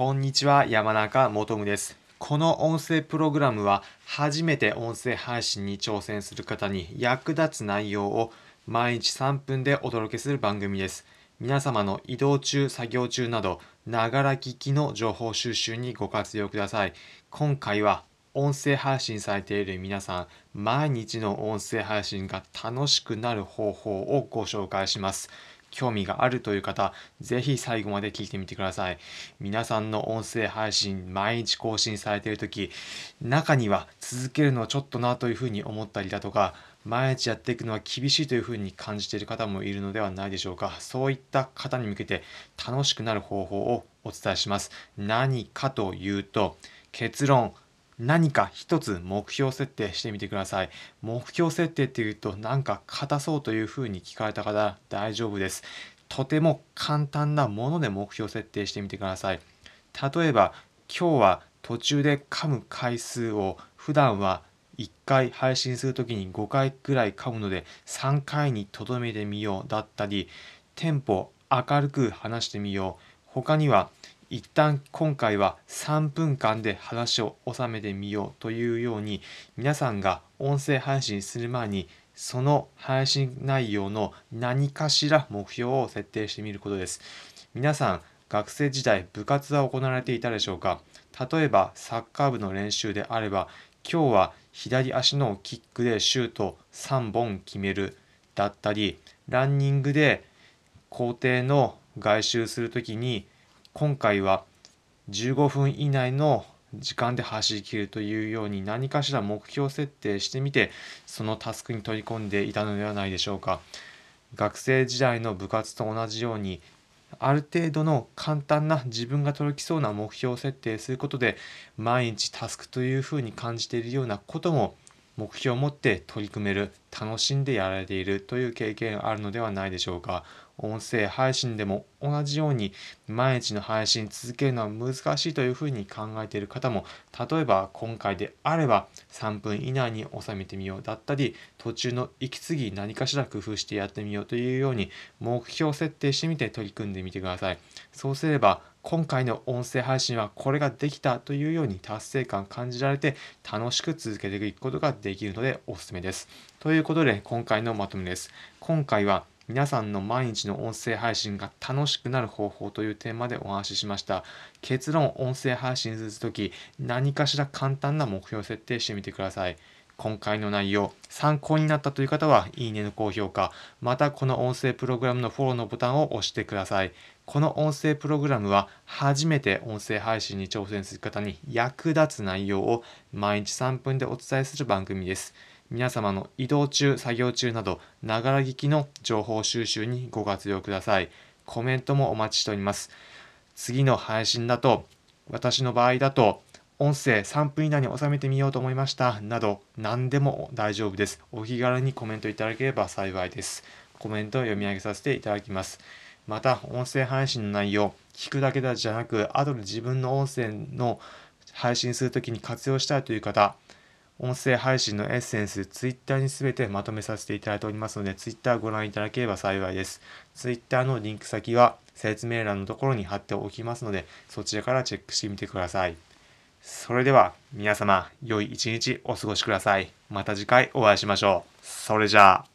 こんにちは、山中もとむです。この音声プログラムは、初めて音声配信に挑戦する方に役立つ内容を毎日3分でお届けする番組です。皆様の移動中、作業中など、ながら聞きの情報収集にご活用ください。今回は、音声配信されている皆さん、毎日の音声配信が楽しくなる方法をご紹介します。興味があるという方、ぜひ最後まで聞いてみてください。皆さんの音声配信、毎日更新されているとき、中には続けるのはちょっとなというふうに思ったりだとか、毎日やっていくのは厳しいというふうに感じている方もいるのではないでしょうか。そういった方に向けて楽しくなる方法をお伝えします。何かというと、結論、何か一つ目標設定してみてください。目標設定っていうとなんか硬そうというふうに聞かれた方大丈夫です。とても簡単なもので目標設定してみてください。例えば今日は途中で噛む回数を普段は1回配信するときに5回くらい噛むので3回にとどめてみようだったりテンポ明るく話してみよう他には一旦今回は3分間で話を収めてみようというように皆さんが音声配信する前にその配信内容の何かしら目標を設定してみることです。皆さん学生時代部活は行われていたでしょうか。例えばサッカー部の練習であれば今日は左足のキックでシュート3本決めるだったりランニングで校庭の外周するときに今回は15分以内の時間で走り切るというように何かしら目標設定してみてそのタスクに取り込んでいたのではないでしょうか。学生時代の部活と同じようにある程度の簡単な自分が届きそうな目標設定することで毎日タスクというふうに感じているようなことも目標を持って取り組める楽しんでやられているという経験あるのではないでしょうか。音声配信でも同じように毎日の配信続けるのは難しいというふうに考えている方も例えば今回であれば3分以内に収めてみようだったり途中の息継ぎ何かしら工夫してやってみようというように目標設定してみて取り組んでみてくださいそうすれば今回の音声配信はこれができたというように達成感感じられて楽しく続けていくことができるのでおすすめです。ということで今回のまとめです。今回は皆さんの毎日の音声配信が楽しくなる方法というテーマでお話ししました。結論、音声配信するとき何かしら簡単な目標設定してみてください。今回の内容、参考になったという方は、いいねの高評価、またこの音声プログラムのフォローのボタンを押してください。この音声プログラムは、初めて音声配信に挑戦する方に役立つ内容を毎日3分でお伝えする番組です。皆様の移動中、作業中など、ながら聞きの情報収集にご活用ください。コメントもお待ちしております。次の配信だと、私の場合だと、音声3分以内に収めてみようと思いましたなど何でも大丈夫です。お気軽にコメントいただければ幸いです。コメントを読み上げさせていただきます。また音声配信の内容聞くだけじゃなく後で自分の音声の配信するときに活用したいという方音声配信のエッセンス、ツイッターにすべてまとめさせていただいておりますので、ツイッターご覧いただければ幸いです。ツイッターのリンク先は説明欄のところに貼っておきますので、そちらからチェックしてみてください。それでは皆様、良い一日お過ごしください。また次回お会いしましょう。それじゃあ。